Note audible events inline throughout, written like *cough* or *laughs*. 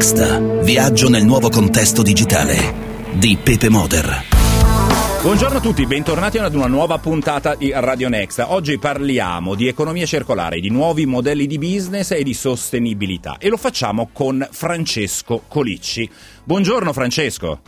Next. Viaggio nel nuovo contesto digitale di Pepe Moder. Buongiorno a tutti, bentornati ad una nuova puntata di Radio Next. Oggi parliamo di economia circolare, di nuovi modelli di business e di sostenibilità e lo facciamo con Francesco Colicci. Buongiorno Francesco.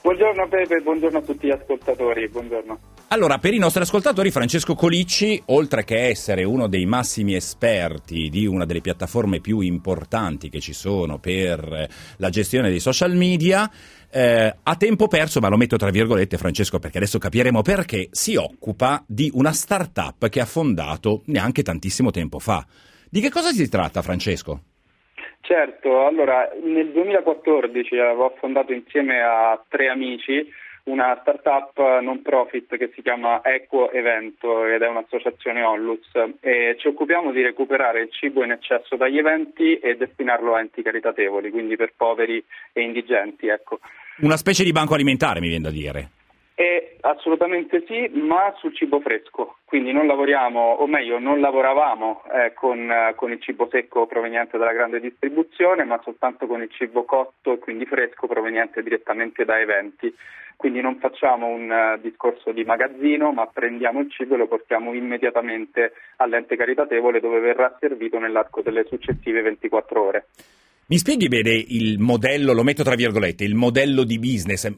Buongiorno Pepe, buongiorno a tutti gli ascoltatori, buongiorno. Allora, per i nostri ascoltatori, Francesco Colicci, oltre che essere uno dei massimi esperti di una delle piattaforme più importanti che ci sono per la gestione dei social media, eh, a tempo perso, ma lo metto tra virgolette Francesco perché adesso capiremo perché, si occupa di una start-up che ha fondato neanche tantissimo tempo fa. Di che cosa si tratta Francesco? Certo, allora nel 2014 avevo fondato insieme a tre amici una startup non profit che si chiama Equo Evento ed è un'associazione Onlus e ci occupiamo di recuperare il cibo in eccesso dagli eventi e destinarlo a enti caritatevoli, quindi per poveri e indigenti. Ecco. Una specie di banco alimentare mi viene da dire. Eh, assolutamente sì, ma sul cibo fresco, quindi non lavoriamo, o meglio non lavoravamo eh, con, eh, con, il cibo secco proveniente dalla grande distribuzione, ma soltanto con il cibo cotto e quindi fresco proveniente direttamente da eventi. Quindi non facciamo un uh, discorso di magazzino, ma prendiamo il cibo e lo portiamo immediatamente all'ente caritatevole dove verrà servito nell'arco delle successive 24 ore. Mi spieghi bene il modello, lo metto tra virgolette, il modello di business,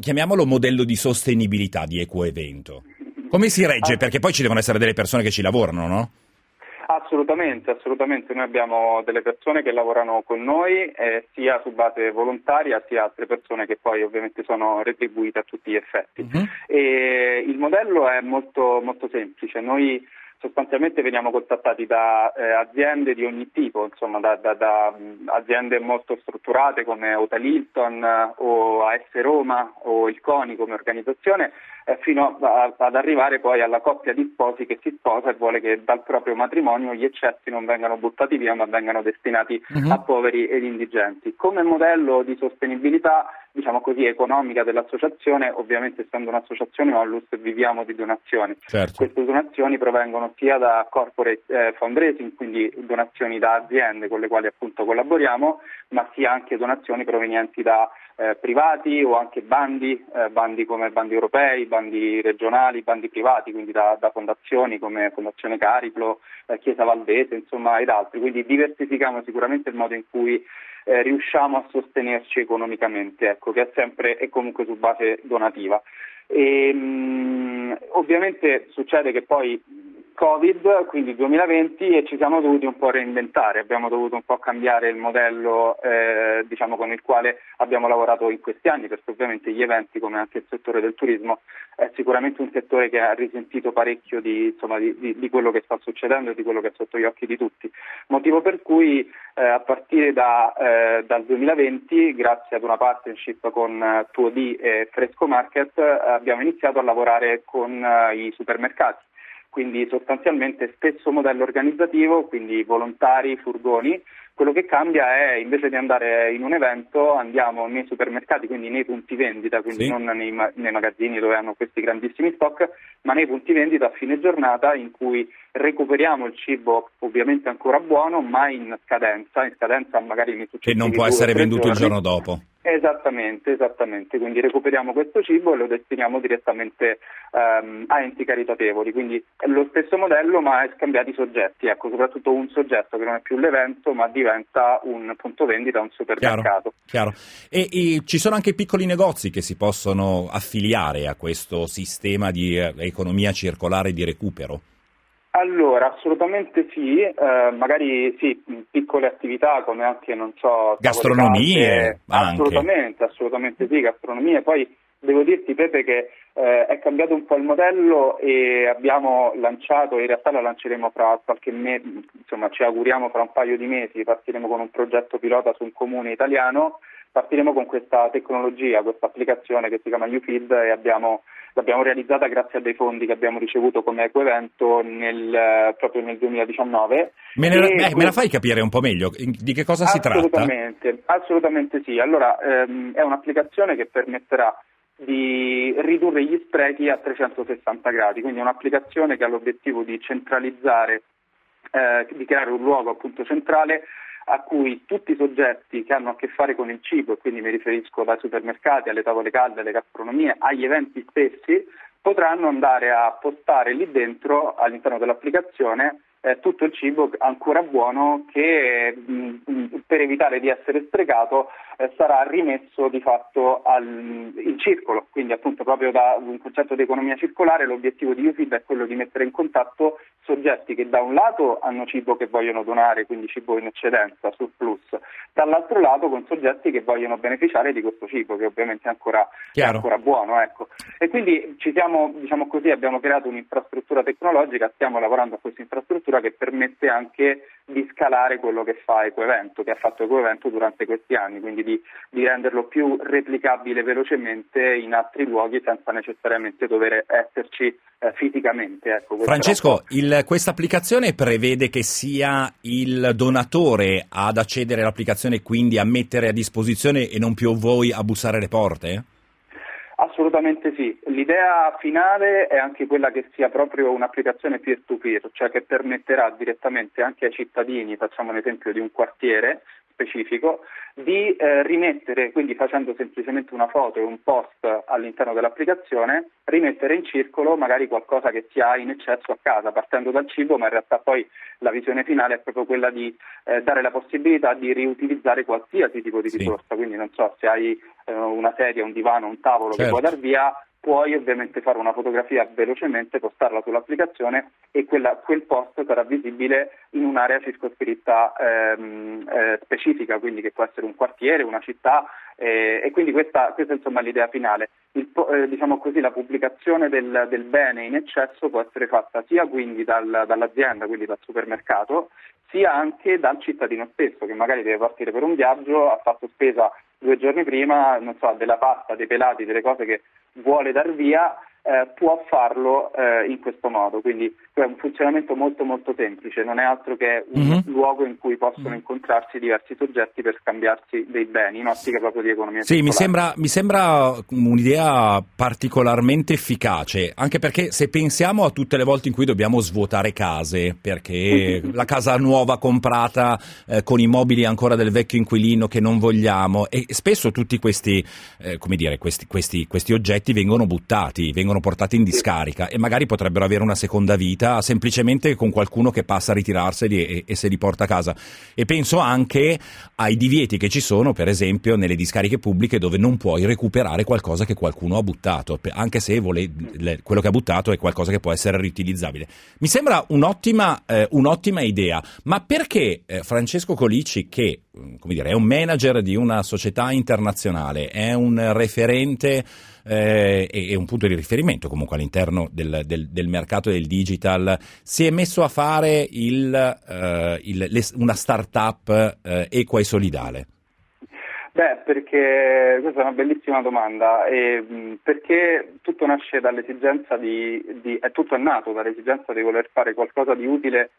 chiamiamolo modello di sostenibilità di Ecoevento. Come si regge? Ah. Perché poi ci devono essere delle persone che ci lavorano, no? Assolutamente, assolutamente. Noi abbiamo delle persone che lavorano con noi eh, sia su base volontaria sia altre persone che poi ovviamente sono retribuite a tutti gli effetti. Uh-huh. il modello è molto, molto semplice. Noi sostanzialmente veniamo contattati da eh, aziende di ogni tipo, insomma da, da, da aziende molto strutturate come Hotel Hilton eh, o AS Roma o il CONI come organizzazione fino a, ad arrivare poi alla coppia di sposi che si sposa e vuole che dal proprio matrimonio gli eccessi non vengano buttati via ma vengano destinati uh-huh. a poveri ed indigenti. Come modello di sostenibilità diciamo così, economica dell'associazione, ovviamente essendo un'associazione Onlus viviamo di donazioni. Certo. Queste donazioni provengono sia da corporate eh, fundraising, quindi donazioni da aziende con le quali appunto collaboriamo, ma sia anche donazioni provenienti da eh, privati o anche bandi, eh, bandi come bandi europei, bandi regionali, bandi privati, quindi da, da fondazioni come Fondazione Cariplo, eh, Chiesa Valdese, insomma, ed altri. Quindi diversifichiamo sicuramente il modo in cui eh, riusciamo a sostenerci economicamente, ecco, che è sempre e comunque su base donativa. E, mh, mm, ovviamente succede che poi Covid, quindi 2020, e ci siamo dovuti un po' reinventare, abbiamo dovuto un po' cambiare il modello eh, diciamo, con il quale abbiamo lavorato in questi anni, perché ovviamente gli eventi, come anche il settore del turismo, è sicuramente un settore che ha risentito parecchio di, insomma, di, di, di quello che sta succedendo e di quello che è sotto gli occhi di tutti. Motivo per cui eh, a partire da, eh, dal 2020, grazie ad una partnership con eh, 2D e Fresco Market, abbiamo iniziato a lavorare con eh, i supermercati quindi sostanzialmente stesso modello organizzativo, quindi volontari, furgoni. Quello che cambia è invece di andare in un evento andiamo nei supermercati, quindi nei punti vendita, quindi sì. non nei, nei magazzini dove hanno questi grandissimi stock, ma nei punti vendita a fine giornata in cui recuperiamo il cibo ovviamente ancora buono, ma in scadenza, in scadenza magari nei Che non può essere venduto giorni. il giorno dopo. Esattamente, esattamente, quindi recuperiamo questo cibo e lo destiniamo direttamente um, a enti caritatevoli, quindi è lo stesso modello ma è scambiati i soggetti, ecco, soprattutto un soggetto che non è più l'evento ma diventa un punto vendita, un supermercato. Chiaro, chiaro. E, e, ci sono anche piccoli negozi che si possono affiliare a questo sistema di eh, economia circolare di recupero? Allora, assolutamente sì, eh, magari sì, piccole attività come anche, non so... Gastronomie? Assolutamente, assolutamente sì, gastronomie. Poi devo dirti Pepe che eh, è cambiato un po' il modello e abbiamo lanciato, in realtà la lanceremo fra qualche mese, insomma ci auguriamo fra un paio di mesi, partiremo con un progetto pilota su un comune italiano, partiremo con questa tecnologia, questa applicazione che si chiama UFeed e abbiamo l'abbiamo realizzata grazie a dei fondi che abbiamo ricevuto come ecoevento nel, proprio nel 2019. Me, ne, eh, me, la fai capire un po' meglio? Di che cosa si tratta? Assolutamente, assolutamente sì. Allora, ehm, è un'applicazione che permetterà di ridurre gli sprechi a 360 gradi, quindi un'applicazione che ha l'obiettivo di centralizzare, eh, di creare un luogo appunto centrale a cui tutti i soggetti che hanno a che fare con il cibo, e quindi mi riferisco dai supermercati alle tavole calde, alle gastronomie, agli eventi stessi, potranno andare a postare lì dentro all'interno dell'applicazione eh, tutto il cibo ancora buono che mh, per evitare di essere sprecato eh, sarà rimesso di fatto al, in circolo, quindi appunto proprio da un concetto di economia circolare l'obiettivo di UFID è quello di mettere in contatto soggetti che da un lato hanno cibo che vogliono donare, quindi cibo in eccedenza, surplus, dall'altro lato con soggetti che vogliono beneficiare di questo cibo che ovviamente è ancora, è ancora buono. Ecco. E quindi ci siamo, diciamo così, abbiamo creato un'infrastruttura tecnologica, stiamo lavorando a questa infrastruttura che permette anche di scalare quello che fa Ecoevento, che ha fatto Ecoevento durante questi anni, quindi di, di renderlo più replicabile velocemente in altri luoghi senza necessariamente dover esserci eh, fisicamente. Ecco, Francesco, questa applicazione prevede che sia il donatore ad accedere all'applicazione quindi a mettere a disposizione e non più voi a bussare le porte? Assolutamente sì. L'idea finale è anche quella che sia proprio un'applicazione peer-to-peer, cioè che permetterà direttamente anche ai cittadini, facciamo un esempio di un quartiere, specifico, di eh, rimettere, quindi facendo semplicemente una foto e un post all'interno dell'applicazione, rimettere in circolo magari qualcosa che si ha in eccesso a casa, partendo dal cibo, ma in realtà poi la visione finale è proprio quella di eh, dare la possibilità di riutilizzare qualsiasi tipo di risorsa, sì. quindi non so se hai eh, una sedia, un divano, un tavolo certo. che puoi dar via, puoi ovviamente fare una fotografia velocemente, postarla sull'applicazione e quella, quel post sarà visibile in un'area circoscritta ehm, eh, specifica, quindi che può essere un quartiere, una città eh, e quindi questa, questa è l'idea finale. Il, eh, diciamo così, la pubblicazione del, del, bene in eccesso può essere fatta sia quindi dal, dall'azienda, quindi dal supermercato, sia anche dal cittadino stesso che magari deve partire per un viaggio, ha fatto spesa due giorni prima, non so, della pasta, dei pelati, delle cose che vuole dar via eh, può farlo eh, in questo modo, quindi è un funzionamento molto molto semplice, non è altro che un mm-hmm. luogo in cui possono mm-hmm. incontrarsi diversi soggetti per scambiarsi dei beni, in ottica proprio di economia Sì, mi sembra, mi sembra, un'idea particolarmente efficace, anche perché se pensiamo a tutte le volte in cui dobbiamo svuotare case, perché *laughs* la casa nuova comprata eh, con i mobili ancora del vecchio inquilino che non vogliamo, e spesso tutti questi, eh, come dire, questi, questi, questi oggetti vengono buttati, vengono vengono portati in discarica e magari potrebbero avere una seconda vita semplicemente con qualcuno che passa a ritirarseli e, e se li porta a casa. E penso anche ai divieti che ci sono, per esempio, nelle discariche pubbliche dove non puoi recuperare qualcosa che qualcuno ha buttato, anche se vole, le, quello che ha buttato è qualcosa che può essere riutilizzabile. Mi sembra un'ottima, eh, un'ottima idea, ma perché eh, Francesco Colici, che come dire, è un manager di una società internazionale, è un referente eh, e, un punto di riferimento comunque all'interno del, del, del, mercato del digital, si è messo a fare il, eh, il, le, una start-up eh, equa e solidale? Beh, perché questa è una bellissima domanda, e, perché tutto nasce dall'esigenza di, di, è tutto è nato dall'esigenza di voler fare qualcosa di utile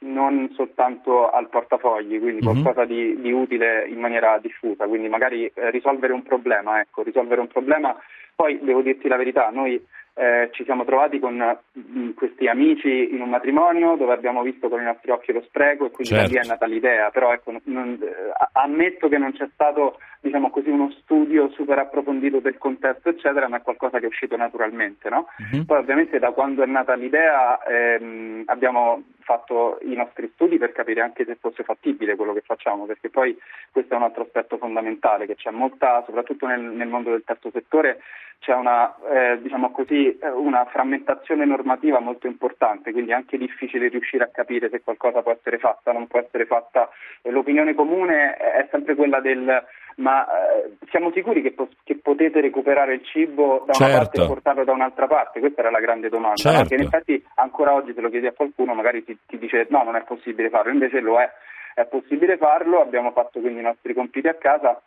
non soltanto al portafogli, quindi mm-hmm. qualcosa di, di, utile in maniera diffusa, quindi magari eh, risolvere un problema, ecco, risolvere un problema, poi devo dirti la verità, noi eh, ci siamo trovati con mh, mm, questi amici in un matrimonio dove abbiamo visto con i nostri occhi lo spreco e quindi certo. da lì è nata l'idea, però ecco, non, eh, ammetto che non c'è stato diciamo così, uno studio super approfondito del contesto eccetera, ma è qualcosa che è uscito naturalmente. No? Mm-hmm. Poi ovviamente da quando è nata l'idea ehm, abbiamo fatto i nostri studi per capire anche se fosse fattibile quello che facciamo, perché poi questo è un altro aspetto fondamentale, che c'è molta, soprattutto nel, nel mondo del terzo settore, c'è una, eh, diciamo così, eh, una frammentazione normativa molto importante, quindi è anche difficile riuscire a capire se qualcosa può essere fatta, non può essere fatta. L'opinione comune è sempre quella del ma eh, siamo sicuri che, pos- che, potete recuperare il cibo da una certo. parte e portarlo da un'altra parte? Questa era la grande domanda, certo. perché in effetti ancora oggi se lo chiedi a qualcuno magari ti, ti dice no, non è possibile farlo, invece lo è, è possibile farlo, abbiamo fatto quindi i nostri compiti a casa,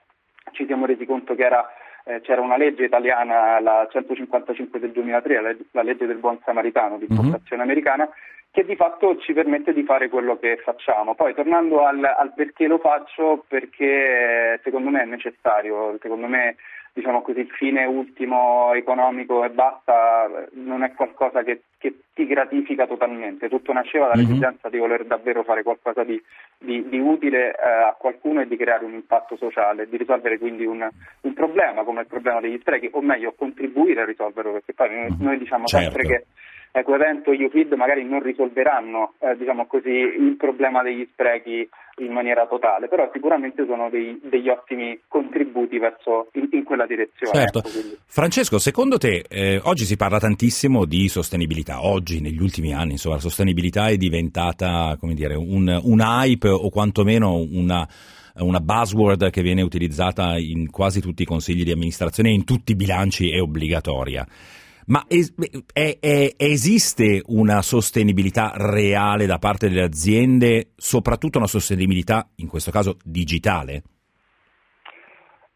ci siamo resi conto che era eh, c'era una legge italiana, la 155 del 2003, la, la legge del buon samaritano di mhm. importazione mm-hmm. americana, che di fatto ci permette di fare quello che facciamo. Poi tornando al, al perché lo faccio, perché secondo me è necessario, secondo me diciamo così, il fine ultimo economico e basta non è qualcosa che, che ti gratifica totalmente, tutto nasceva dall'esigenza mm-hmm. di voler davvero fare qualcosa di, di, di utile eh, a qualcuno e di creare un impatto sociale, di risolvere quindi un, un, problema come il problema degli sprechi, o meglio contribuire a risolverlo, perché poi noi, noi diciamo certo. sempre che Ecoevento e UFID magari non risolveranno eh, diciamo così, il problema degli sprechi in maniera totale, però sicuramente sono dei, degli ottimi contributi verso in, in quella direzione. Certo. Ecco, Francesco, secondo te eh, oggi si parla tantissimo di sostenibilità, oggi negli ultimi anni insomma, la sostenibilità è diventata come dire, un, un hype o quantomeno una una buzzword che viene utilizzata in quasi tutti i consigli di amministrazione e in tutti i bilanci è obbligatoria. Ma es- è, è, esiste una sostenibilità reale da parte delle aziende, soprattutto una sostenibilità, in questo caso, digitale?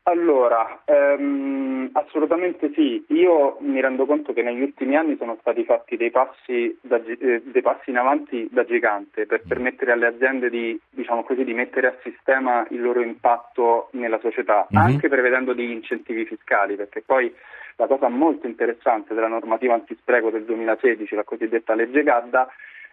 Allora, ehm, assolutamente sì. Io mi rendo conto che negli ultimi anni sono stati fatti dei passi, da, eh, dei passi in avanti da gigante per mm. permettere alle aziende di, diciamo così, di, mettere a sistema il loro impatto nella società, mm-hmm. anche prevedendo degli incentivi fiscali, perché poi la cosa molto interessante della normativa antispreco del 2016, la cosiddetta legge Gadda,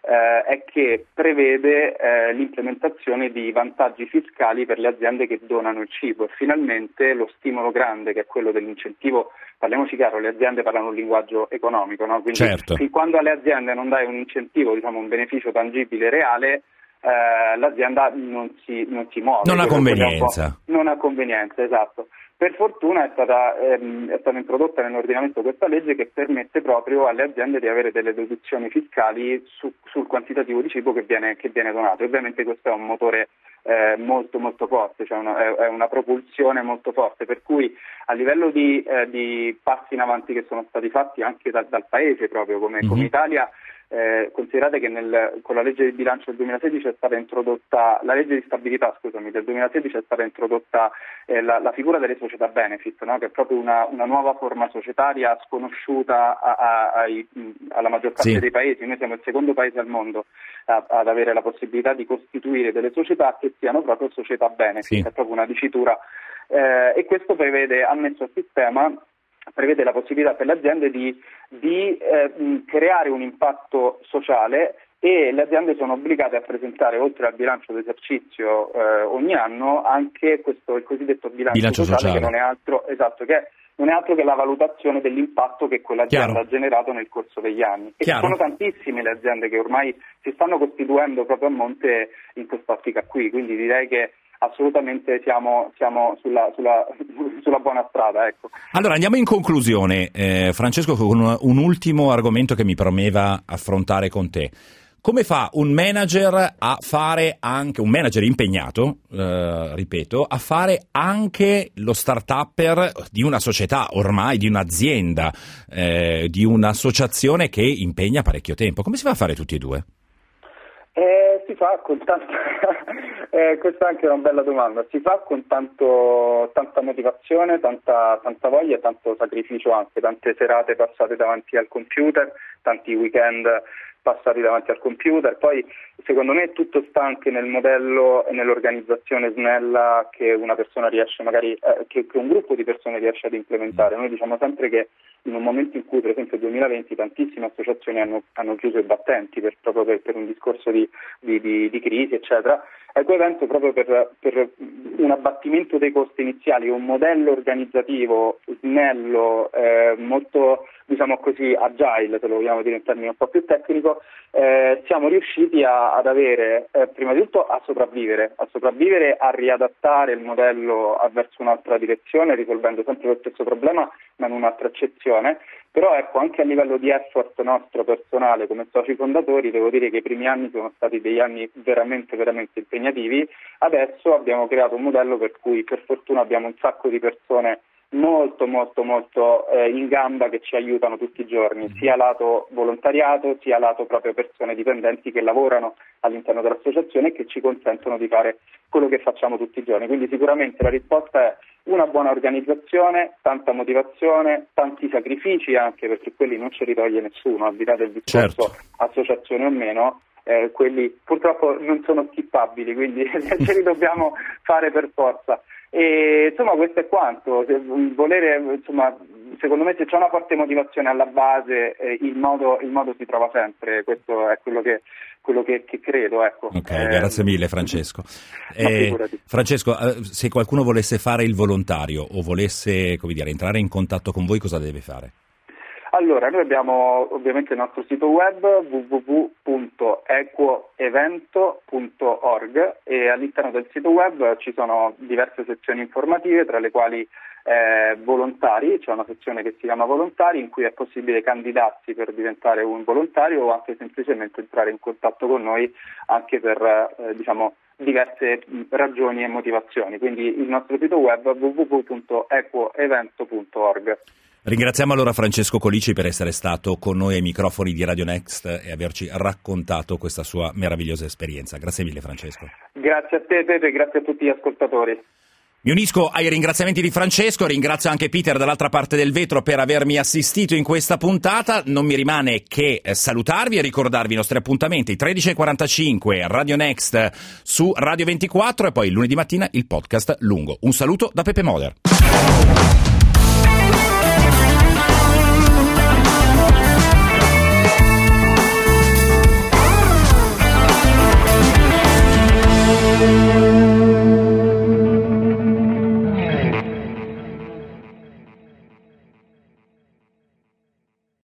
eh, è che prevede eh, l'implementazione di vantaggi fiscali per le aziende che donano il cibo e finalmente lo stimolo grande che è quello dell'incentivo, parliamoci chiaro, le aziende parlano un linguaggio economico, no? quindi certo. fin quando alle aziende non dai un incentivo, diciamo un beneficio tangibile reale, eh, l'azienda non si, non si muove. Non ha convenienza. Non ha convenienza, esatto. Per fortuna è stata, ehm, è stata, introdotta nell'ordinamento questa legge che permette proprio alle aziende di avere delle deduzioni fiscali su, sul quantitativo di cibo che viene, che viene donato. Ovviamente questo è un motore eh, molto molto forte, cioè una, è, è, una propulsione molto forte, per cui a livello di, eh, di, passi in avanti che sono stati fatti anche da, dal Paese proprio come, mm-hmm. come Italia, eh, considerate che nel, con la legge di bilancio del 2016 è stata introdotta, la legge di stabilità scusami, del 2016 è stata introdotta eh, la, la, figura delle società benefit, no? che è proprio una, una, nuova forma societaria sconosciuta a, a, ai, alla maggior parte sì. dei paesi. Noi siamo il secondo paese al mondo a, ad avere la possibilità di costituire delle società che siano proprio società benefit, sì. è proprio una dicitura. Eh, e questo prevede, ha messo a sistema prevede la possibilità per le aziende di, di eh, creare un impatto sociale e le aziende sono obbligate a presentare oltre al bilancio d'esercizio eh, ogni anno anche questo, il cosiddetto bilancio, bilancio sociale, sociale, che non è altro, esatto, che non è altro che la valutazione dell'impatto che quell'azienda Chiaro. ha generato nel corso degli anni. E sono tantissime le aziende che ormai si stanno costituendo proprio a monte in quest'ottica qui, quindi direi che assolutamente siamo, siamo sulla, sulla, *laughs* sulla, buona strada. Ecco. Allora andiamo in conclusione, eh, Francesco, con un, un ultimo argomento che mi premeva affrontare con te. Come fa un manager a fare anche, un manager impegnato, eh, ripeto, a fare anche lo start-upper di una società, ormai di un'azienda, eh, di un'associazione che impegna parecchio tempo? Come si fa a fare tutti e due? Eh, si fa con tanta, eh, questa è anche una bella domanda, si fa con tanto, tanta motivazione, tanta, tanta voglia e tanto sacrificio anche, tante serate passate davanti al computer, tanti weekend passati davanti al computer. Poi secondo me tutto sta anche nel modello e nell'organizzazione snella che una persona riesce magari, eh, che, che, un gruppo di persone riesce ad implementare. Noi diciamo sempre che in un momento in cui per esempio nel 2020 tantissime associazioni hanno, hanno chiuso i battenti per, proprio per, per un discorso di, di, di, di, crisi eccetera, ecco evento proprio per, per un abbattimento dei costi iniziali, un modello organizzativo snello, eh, molto diciamo così agile, se lo vogliamo dire in termini un po' più tecnico, eh, siamo riusciti a, ad avere eh, prima di tutto a sopravvivere, a sopravvivere, a riadattare il modello verso un'altra direzione, risolvendo sempre lo stesso problema ma in un'altra accezione. Però ecco, anche a livello di effort nostro personale come soci fondatori, devo dire che i primi anni sono stati degli anni veramente, veramente impegnativi. Adesso abbiamo creato un modello per cui per fortuna abbiamo un sacco di persone molto molto molto eh, in gamba che ci aiutano tutti i giorni, mm-hmm. sia lato volontariato sia lato proprio persone dipendenti che lavorano all'interno dell'associazione e che ci consentono di fare quello che facciamo tutti i giorni. Quindi sicuramente la risposta è una buona organizzazione, tanta motivazione, tanti sacrifici anche perché quelli non ce li toglie nessuno, al di là del discorso certo. associazione o meno, eh, quelli purtroppo non sono skippabili, quindi *laughs* ce li dobbiamo fare per forza E, insomma, questo è quanto. Volere, insomma, secondo me se c'è una forte motivazione alla base, eh, il, modo, il, modo, si trova sempre, questo è quello che, quello che, che credo. Ecco. Ok, eh, grazie mille Francesco. *laughs* Eh, Francesco, eh, se qualcuno volesse fare il volontario o volesse dire, entrare in contatto con voi, cosa deve fare? Allora, noi abbiamo ovviamente il nostro sito web www.equoevento.org e all'interno del sito web ci sono diverse sezioni informative tra le quali eh, volontari, c'è una sezione che si chiama volontari in cui è possibile candidarsi per diventare un volontario o anche semplicemente entrare in contatto con noi anche per eh, diciamo, diverse ragioni e motivazioni. Quindi il nostro sito web www.equoevento.org. Ringraziamo allora Francesco Colici per essere stato con noi ai microfoni di Radio Next e averci raccontato questa sua meravigliosa esperienza. Grazie mille Francesco. Grazie a te Pepe, grazie a tutti gli ascoltatori. Mi unisco ai ringraziamenti di Francesco, ringrazio anche Peter dall'altra parte del vetro per avermi assistito in questa puntata. Non mi rimane che eh, salutarvi e ricordarvi i nostri appuntamenti 13.45 Radio Next su Radio 24 e poi lunedì mattina il podcast lungo. Un saluto da Pepe Moder.